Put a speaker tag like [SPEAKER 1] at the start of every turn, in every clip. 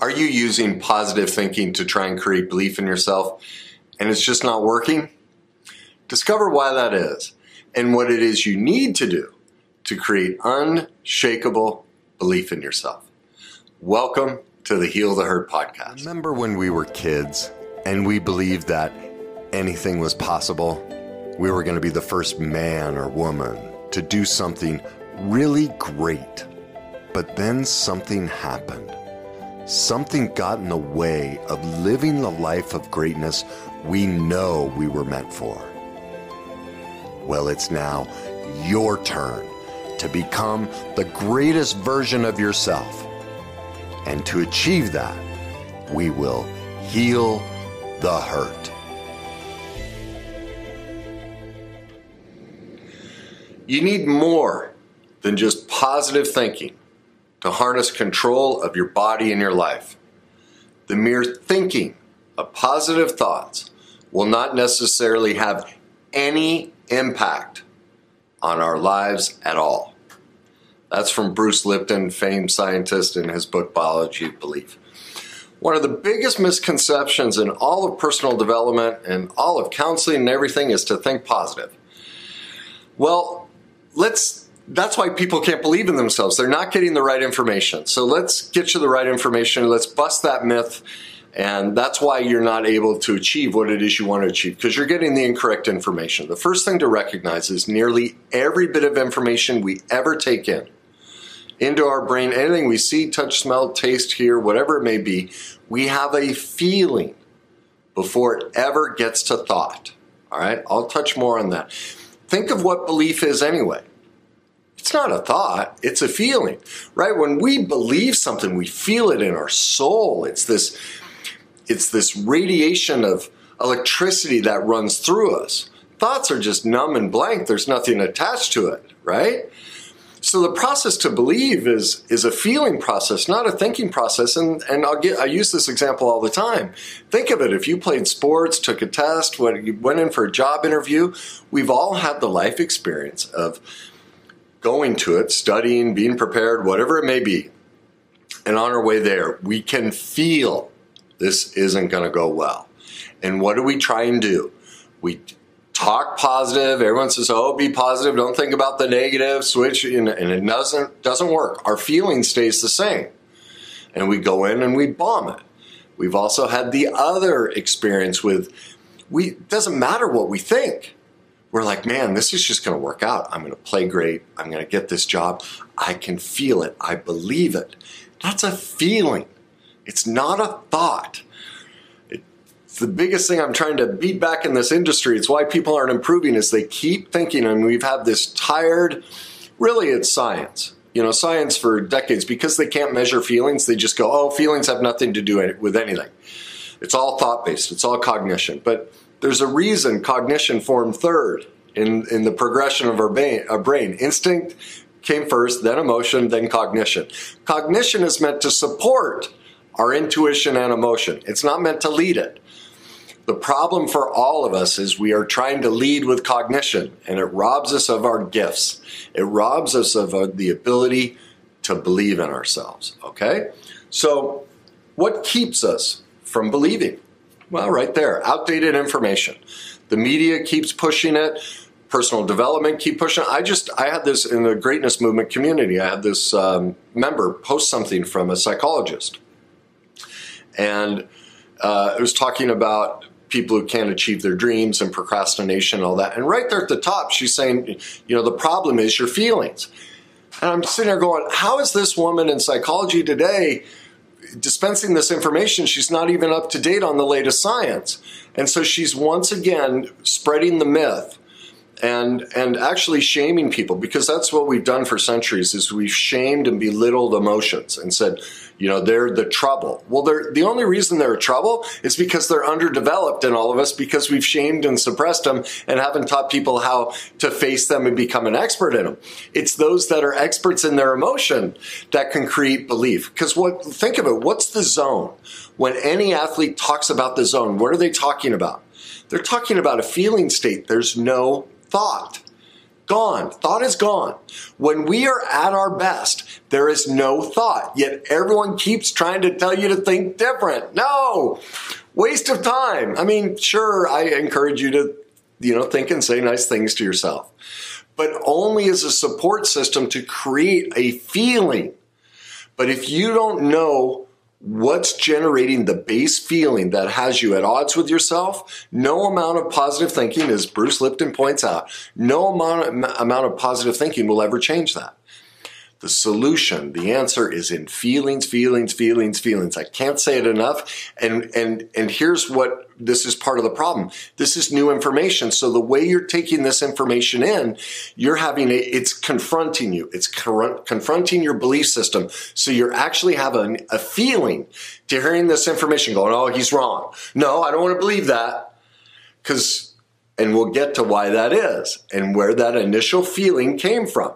[SPEAKER 1] Are you using positive thinking to try and create belief in yourself and it's just not working? Discover why that is and what it is you need to do to create unshakable belief in yourself. Welcome to the Heal the Hurt podcast. Remember when we were kids and we believed that anything was possible? We were going to be the first man or woman to do something really great. But then something happened. Something got in the way of living the life of greatness we know we were meant for. Well, it's now your turn to become the greatest version of yourself. And to achieve that, we will heal the hurt. You need more than just positive thinking to harness control of your body and your life. The mere thinking of positive thoughts will not necessarily have any impact on our lives at all. That's from Bruce Lipton, famed scientist, in his book Biology of Belief. One of the biggest misconceptions in all of personal development and all of counseling and everything is to think positive. Well, let's that's why people can't believe in themselves. They're not getting the right information. So let's get you the right information. Let's bust that myth. And that's why you're not able to achieve what it is you want to achieve because you're getting the incorrect information. The first thing to recognize is nearly every bit of information we ever take in into our brain, anything we see, touch, smell, taste, hear, whatever it may be, we have a feeling before it ever gets to thought. All right, I'll touch more on that. Think of what belief is anyway. It's not a thought, it's a feeling, right? When we believe something, we feel it in our soul. It's this it's this radiation of electricity that runs through us. Thoughts are just numb and blank. There's nothing attached to it, right? So the process to believe is is a feeling process, not a thinking process. And and I'll get I use this example all the time. Think of it: if you played sports, took a test, went in for a job interview, we've all had the life experience of going to it, studying, being prepared, whatever it may be. And on our way there, we can feel this isn't going to go well. And what do we try and do? We talk positive. Everyone says, "Oh, be positive. Don't think about the negative." Switch, and it doesn't doesn't work. Our feeling stays the same, and we go in and we bomb it. We've also had the other experience with we. Doesn't matter what we think we're like, man, this is just going to work out. I'm going to play great. I'm going to get this job. I can feel it. I believe it. That's a feeling. It's not a thought. It's the biggest thing I'm trying to beat back in this industry. It's why people aren't improving is they keep thinking, and we've had this tired, really it's science. You know, science for decades, because they can't measure feelings, they just go, oh, feelings have nothing to do with anything. It's all thought based, it's all cognition. But there's a reason cognition formed third in, in the progression of our brain, our brain. Instinct came first, then emotion, then cognition. Cognition is meant to support our intuition and emotion. It's not meant to lead it. The problem for all of us is we are trying to lead with cognition and it robs us of our gifts. It robs us of uh, the ability to believe in ourselves. Okay? So, what keeps us from believing? Well, right there, outdated information. The media keeps pushing it. Personal development keep pushing. I just I had this in the greatness movement community. I had this um, member post something from a psychologist, and uh, it was talking about people who can't achieve their dreams and procrastination and all that. And right there at the top, she's saying, you know, the problem is your feelings. And I'm sitting there going, how is this woman in psychology today? Dispensing this information, she's not even up to date on the latest science. And so she's once again spreading the myth and and actually shaming people because that's what we've done for centuries is we've shamed and belittled emotions and said you know they're the trouble. Well they're the only reason they're trouble is because they're underdeveloped in all of us because we've shamed and suppressed them and haven't taught people how to face them and become an expert in them it's those that are experts in their emotion that can create belief. Because what think of it what's the zone? When any athlete talks about the zone what are they talking about? They're talking about a feeling state. There's no thought. Gone. Thought is gone. When we are at our best, there is no thought. Yet everyone keeps trying to tell you to think different. No! Waste of time. I mean, sure, I encourage you to, you know, think and say nice things to yourself. But only as a support system to create a feeling. But if you don't know what's generating the base feeling that has you at odds with yourself, no amount of positive thinking, as Bruce Lipton points out, no amount of, amount of positive thinking will ever change that. The solution, the answer is in feelings, feelings, feelings, feelings. I can't say it enough. And, and, and here's what this is part of the problem. This is new information. So the way you're taking this information in, you're having a, it's confronting you. It's confronting your belief system. So you're actually having a feeling to hearing this information going, oh, he's wrong. No, I don't want to believe that. Cause, and we'll get to why that is and where that initial feeling came from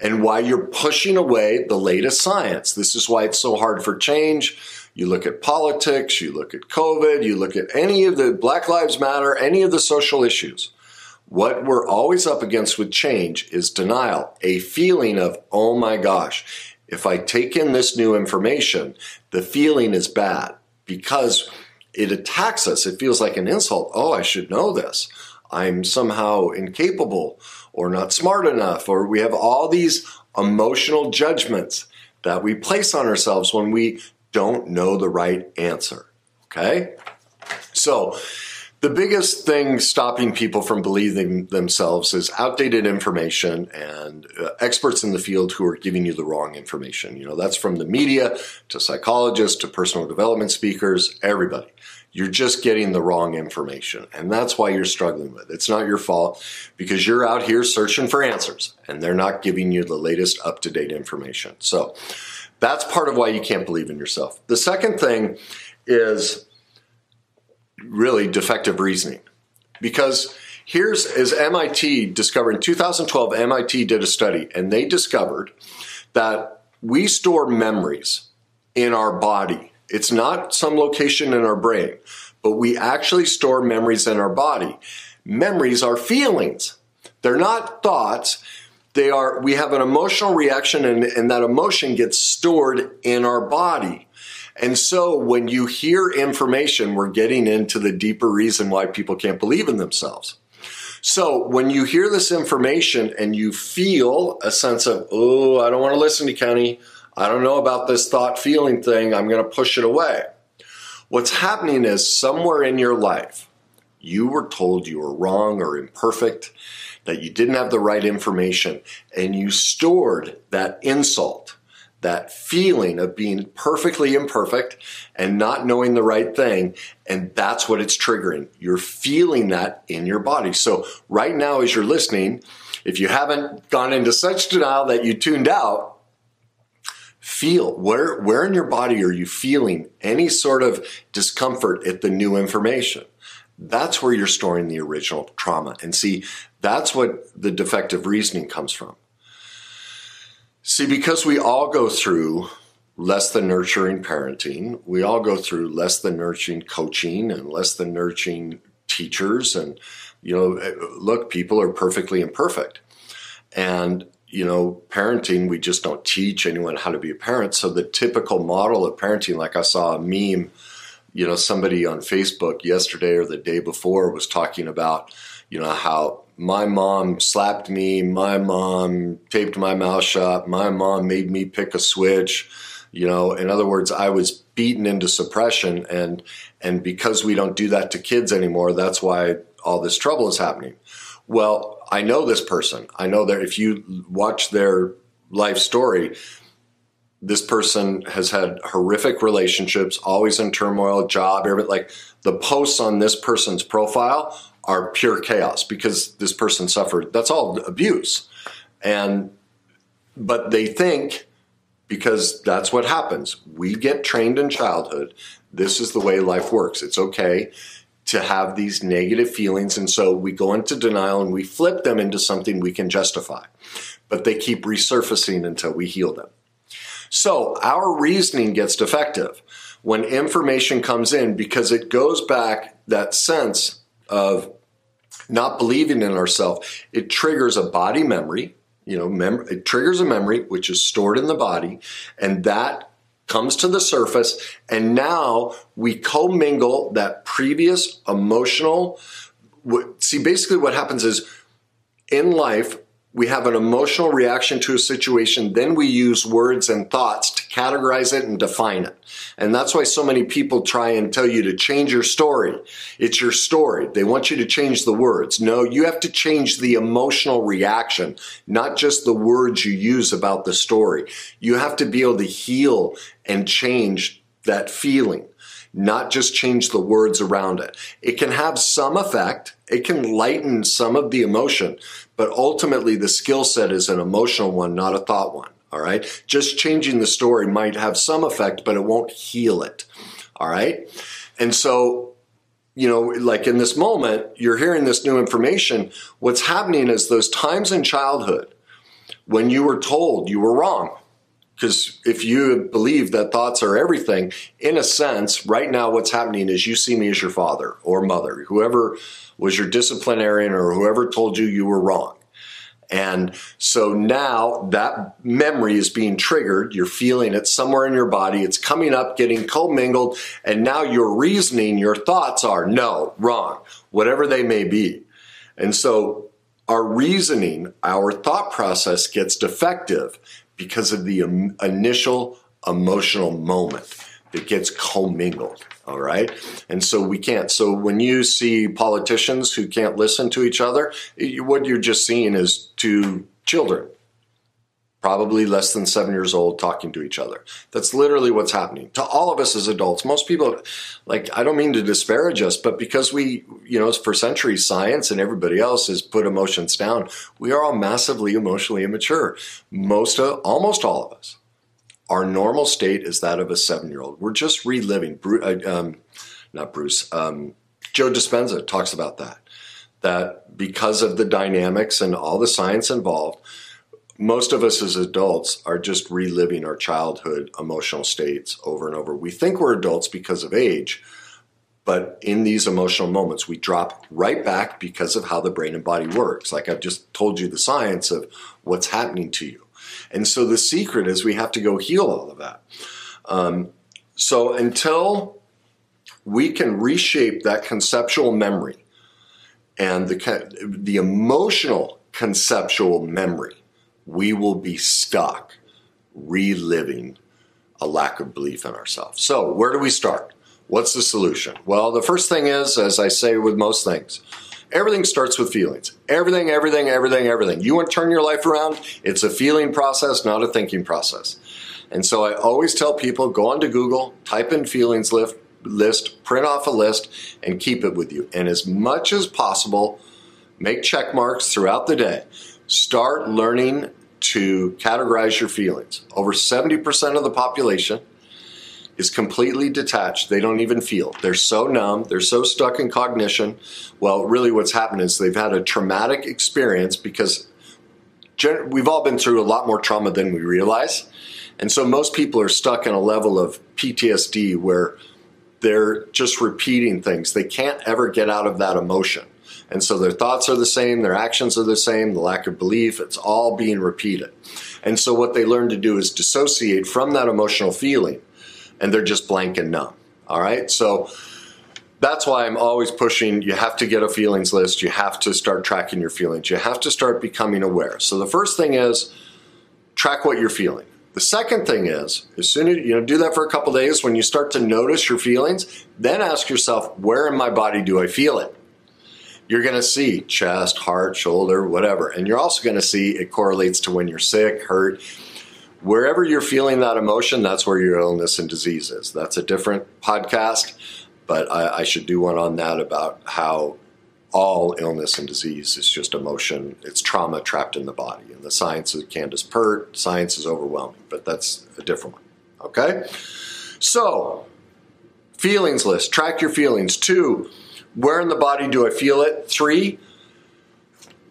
[SPEAKER 1] and why you're pushing away the latest science. This is why it's so hard for change. You look at politics, you look at COVID, you look at any of the Black Lives Matter, any of the social issues. What we're always up against with change is denial, a feeling of, oh my gosh, if I take in this new information, the feeling is bad because it attacks us. It feels like an insult. Oh, I should know this. I'm somehow incapable or not smart enough, or we have all these emotional judgments that we place on ourselves when we don't know the right answer. Okay? So, the biggest thing stopping people from believing themselves is outdated information and uh, experts in the field who are giving you the wrong information. You know, that's from the media to psychologists to personal development speakers, everybody. You're just getting the wrong information. And that's why you're struggling with it. It's not your fault because you're out here searching for answers and they're not giving you the latest up to date information. So that's part of why you can't believe in yourself. The second thing is really defective reasoning. Because here's as MIT discovered in 2012, MIT did a study and they discovered that we store memories in our body it's not some location in our brain, but we actually store memories in our body. Memories are feelings. They're not thoughts. They are, we have an emotional reaction and, and that emotion gets stored in our body. And so when you hear information, we're getting into the deeper reason why people can't believe in themselves. So when you hear this information and you feel a sense of, oh, I don't want to listen to Kenny. I don't know about this thought feeling thing. I'm going to push it away. What's happening is somewhere in your life, you were told you were wrong or imperfect, that you didn't have the right information, and you stored that insult, that feeling of being perfectly imperfect and not knowing the right thing. And that's what it's triggering. You're feeling that in your body. So, right now, as you're listening, if you haven't gone into such denial that you tuned out, feel where where in your body are you feeling any sort of discomfort at the new information? That's where you're storing the original trauma. And see that's what the defective reasoning comes from. See because we all go through less than nurturing parenting we all go through less than nurturing coaching and less than nurturing teachers and you know look people are perfectly imperfect. And you know, parenting, we just don't teach anyone how to be a parent. So the typical model of parenting, like I saw a meme, you know, somebody on Facebook yesterday or the day before was talking about, you know, how my mom slapped me, my mom taped my mouth shut, my mom made me pick a switch. You know, in other words, I was beaten into suppression and and because we don't do that to kids anymore, that's why all this trouble is happening. Well, I know this person. I know that if you watch their life story, this person has had horrific relationships, always in turmoil, job, everything. Like the posts on this person's profile are pure chaos because this person suffered. That's all abuse. And, but they think because that's what happens. We get trained in childhood. This is the way life works. It's okay to have these negative feelings. And so we go into denial and we flip them into something we can justify. But they keep resurfacing until we heal them. So our reasoning gets defective when information comes in because it goes back that sense of not believing in ourselves, it triggers a body memory. You know, mem- it triggers a memory which is stored in the body, and that comes to the surface. And now we commingle that previous emotional. See, basically, what happens is in life, we have an emotional reaction to a situation, then we use words and thoughts to categorize it and define it. And that's why so many people try and tell you to change your story. It's your story. They want you to change the words. No, you have to change the emotional reaction, not just the words you use about the story. You have to be able to heal and change that feeling not just change the words around it. It can have some effect, it can lighten some of the emotion, but ultimately the skill set is an emotional one, not a thought one. All right. Just changing the story might have some effect, but it won't heal it. All right. And so, you know, like in this moment, you're hearing this new information. What's happening is those times in childhood when you were told you were wrong, because if you believe that thoughts are everything, in a sense, right now what's happening is you see me as your father or mother, whoever was your disciplinarian or whoever told you you were wrong. And so now that memory is being triggered. You're feeling it somewhere in your body. It's coming up, getting commingled. And now your reasoning, your thoughts are no, wrong, whatever they may be. And so our reasoning, our thought process gets defective because of the initial emotional moment that gets commingled. All right. And so we can't. So when you see politicians who can't listen to each other, what you're just seeing is two children, probably less than seven years old, talking to each other. That's literally what's happening to all of us as adults. Most people, like, I don't mean to disparage us, but because we, you know, for centuries, science and everybody else has put emotions down, we are all massively emotionally immature. Most of, almost all of us our normal state is that of a seven year old. We're just reliving. Uh, um, not Bruce. Um, Joe Dispenza talks about that. That because of the dynamics and all the science involved, most of us as adults are just reliving our childhood emotional states over and over. We think we're adults because of age, but in these emotional moments, we drop right back because of how the brain and body works. Like I've just told you the science of what's happening to you. And so the secret is we have to go heal all of that. Um, so until we can reshape that conceptual memory and the, the emotional conceptual memory, we will be stuck reliving a lack of belief in ourselves. So, where do we start? What's the solution? Well, the first thing is, as I say with most things, Everything starts with feelings. Everything, everything, everything, everything. You want to turn your life around? It's a feeling process, not a thinking process. And so I always tell people go onto Google, type in feelings list, list, print off a list, and keep it with you. And as much as possible, make check marks throughout the day. Start learning to categorize your feelings. Over 70% of the population is completely detached. They don't even feel. They're so numb. They're so stuck in cognition. Well, really, what's happened is they've had a traumatic experience because we've all been through a lot more trauma than we realize. And so most people are stuck in a level of PTSD where they're just repeating things. They can't ever get out of that emotion. And so their thoughts are the same, their actions are the same, the lack of belief, it's all being repeated. And so what they learn to do is dissociate from that emotional feeling and they're just blank and numb. All right. So that's why I'm always pushing you have to get a feelings list. You have to start tracking your feelings. You have to start becoming aware. So the first thing is track what you're feeling. The second thing is, as soon as you know, do that for a couple days. When you start to notice your feelings, then ask yourself, where in my body do I feel it? You're going to see chest, heart, shoulder, whatever, and you're also going to see it correlates to when you're sick, hurt wherever you're feeling that emotion, that's where your illness and disease is. That's a different podcast, but I, I, should do one on that about how all illness and disease is just emotion. It's trauma trapped in the body. And the science of Candace Pert, science is overwhelming, but that's a different one. Okay? So, feelings list. Track your feelings. Two, where in the body do I feel it? Three,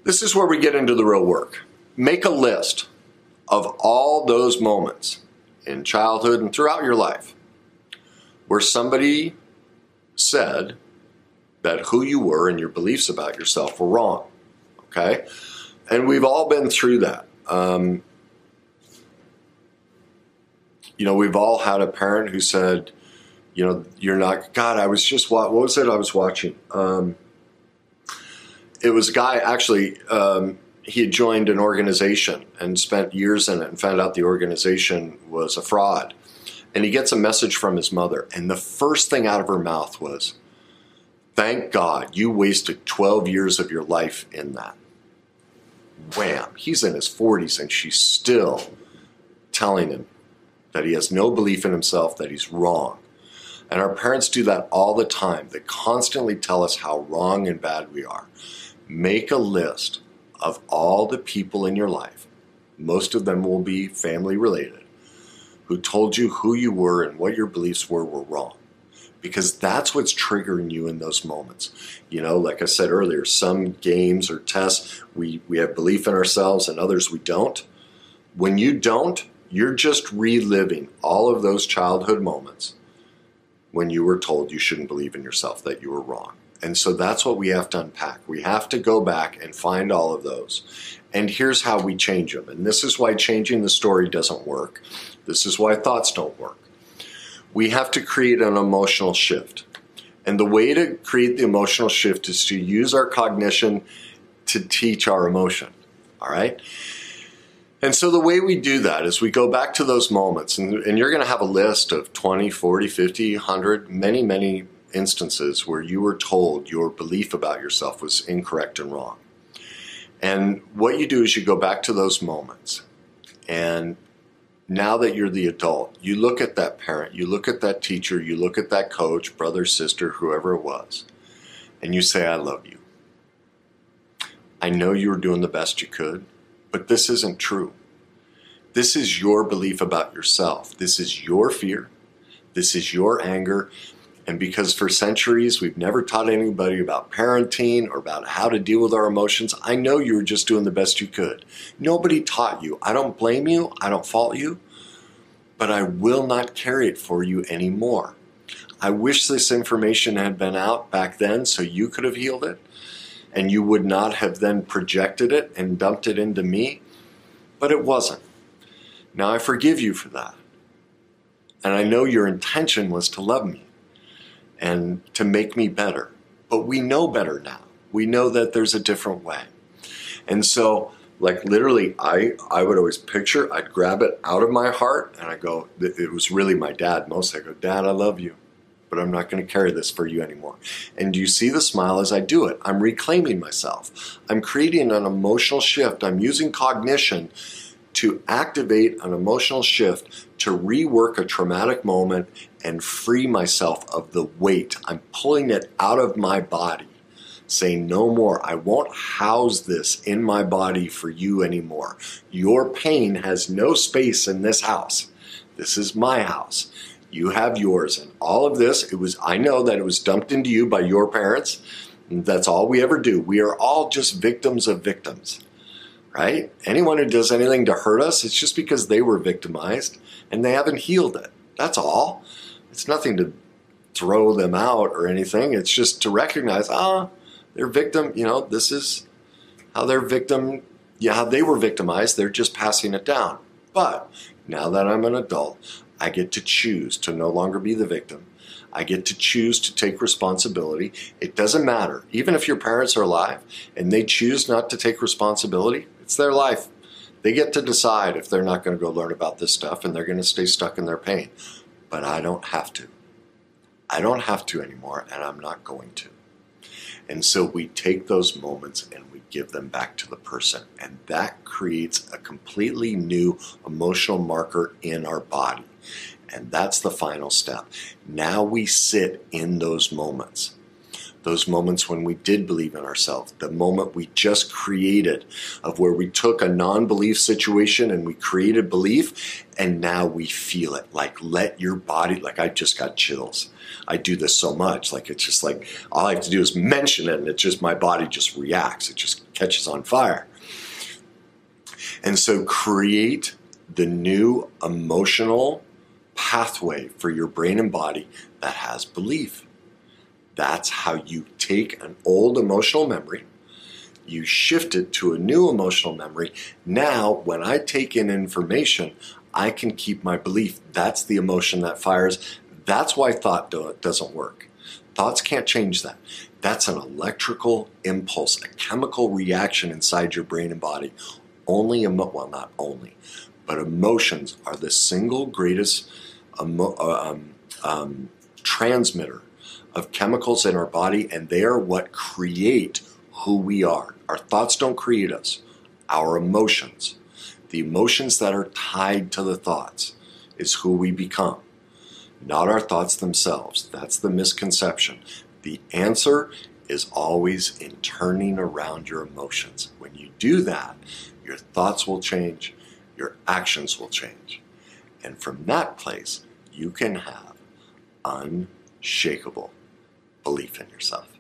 [SPEAKER 1] this is where we get into the real work. Make a list of all those moments in childhood and throughout your life where somebody said that who you were and your beliefs about yourself were wrong. Okay? And we've all been through that. Um, you know, we've all had a parent who said, you know, you're not, God, I was just, what was it I was watching? Um, it was a guy, actually, um, he had joined an organization and spent years in it and found out the organization was a fraud. And he gets a message from his mother, and the first thing out of her mouth was, Thank God you wasted 12 years of your life in that. Wham! He's in his 40s, and she's still telling him that he has no belief in himself, that he's wrong. And our parents do that all the time. They constantly tell us how wrong and bad we are. Make a list of all the people in your life, most of them will be family related, who told you who you were and what your beliefs were were wrong. Because that's what's triggering you in those moments. You know, like I said earlier, some games or tests, we, we have belief in ourselves and others we don't. When you don't, you're just reliving all of those childhood moments when you were told you shouldn't believe in yourself, that you were wrong. And so that's what we have to unpack. We have to go back and find all of those. And here's how we change them. And this is why changing the story doesn't work. This is why thoughts don't work. We have to create an emotional shift. And the way to create the emotional shift is to use our cognition to teach our emotion. All right? And so the way we do that is we go back to those moments, and, and you're going to have a list of 20, 40, 50, 100, many, many instances where you were told your belief about yourself was incorrect and wrong. And what you do is you go back to those moments. And now that you're the adult, you look at that parent, you look at that teacher, you look at that coach, brother, sister, whoever it was, and you say, I love you. I know you were doing the best you could, but this isn't true. This is your belief about yourself. This is your fear. This is your anger. And because for centuries we've never taught anybody about parenting or about how to deal with our emotions, I know you were just doing the best you could. Nobody taught you. I don't blame you. I don't fault you. But I will not carry it for you anymore. I wish this information had been out back then so you could have healed it and you would not have then projected it and dumped it into me. But it wasn't. Now I forgive you for that. And I know your intention was to love me and to make me better. But we know better now. We know that there's a different way. And so, like literally, I, I would always picture, I'd grab it out of my heart and I go, it was really my dad most. I go, Dad, I love you, but I'm not going to carry this for you anymore. And do you see the smile as I do it. I'm reclaiming myself. I'm creating an emotional shift. I'm using cognition to activate an emotional shift to rework a traumatic moment and free myself of the weight. I'm pulling it out of my body, saying, No more. I won't house this in my body for you anymore. Your pain has no space in this house. This is my house. You have yours. And all of this, it was, I know that it was dumped into you by your parents. That's all we ever do. We are all just victims of victims right? Anyone who does anything to hurt us, it's just because they were victimized and they haven't healed it. That's all. It's nothing to throw them out or anything. It's just to recognize, ah, they're victim, you know, this is how they're victim, yeah, how they were victimized. They're just passing it down. But now that I'm an adult, I get to choose to no longer be the victim. I get to choose to take responsibility. It doesn't matter. Even if your parents are alive and they choose not to take responsibility, it's their life. They get to decide if they're not going to go learn about this stuff and they're going to stay stuck in their pain. But I don't have to. I don't have to anymore, and I'm not going to. And so we take those moments and we give them back to the person. And that creates a completely new emotional marker in our body. And that's the final step. Now we sit in those moments those moments when we did believe in ourselves, the moment we just created of where we took a non belief situation and we created belief, and now we feel it. Like, let your body, like, I just got chills. I do this so much. Like, it's just like all I have to do is mention it, and it just, my body just reacts, it just catches on fire. And so, create the new emotional pathway for your brain and body that has belief That's how you take an old emotional memory, you shift it to a new emotional memory. Now, when I take in information, I can keep my belief. That's the emotion that fires. That's why thought do- doesn't work. Thoughts can't change that. That's an electrical impulse, a chemical reaction inside your brain and body. Only, emo- well, not only, but emotions are the single greatest emo- uh, um, um, transmitter of chemicals in our body, and they are what create who we are. Our thoughts don't create us, our emotions. The emotions that are tied to the thoughts is who we become, not our thoughts themselves. That's the misconception. The answer is always in turning around your emotions. When you do that, your thoughts will change, your actions will change. And from that place, you can have unshakable belief in yourself.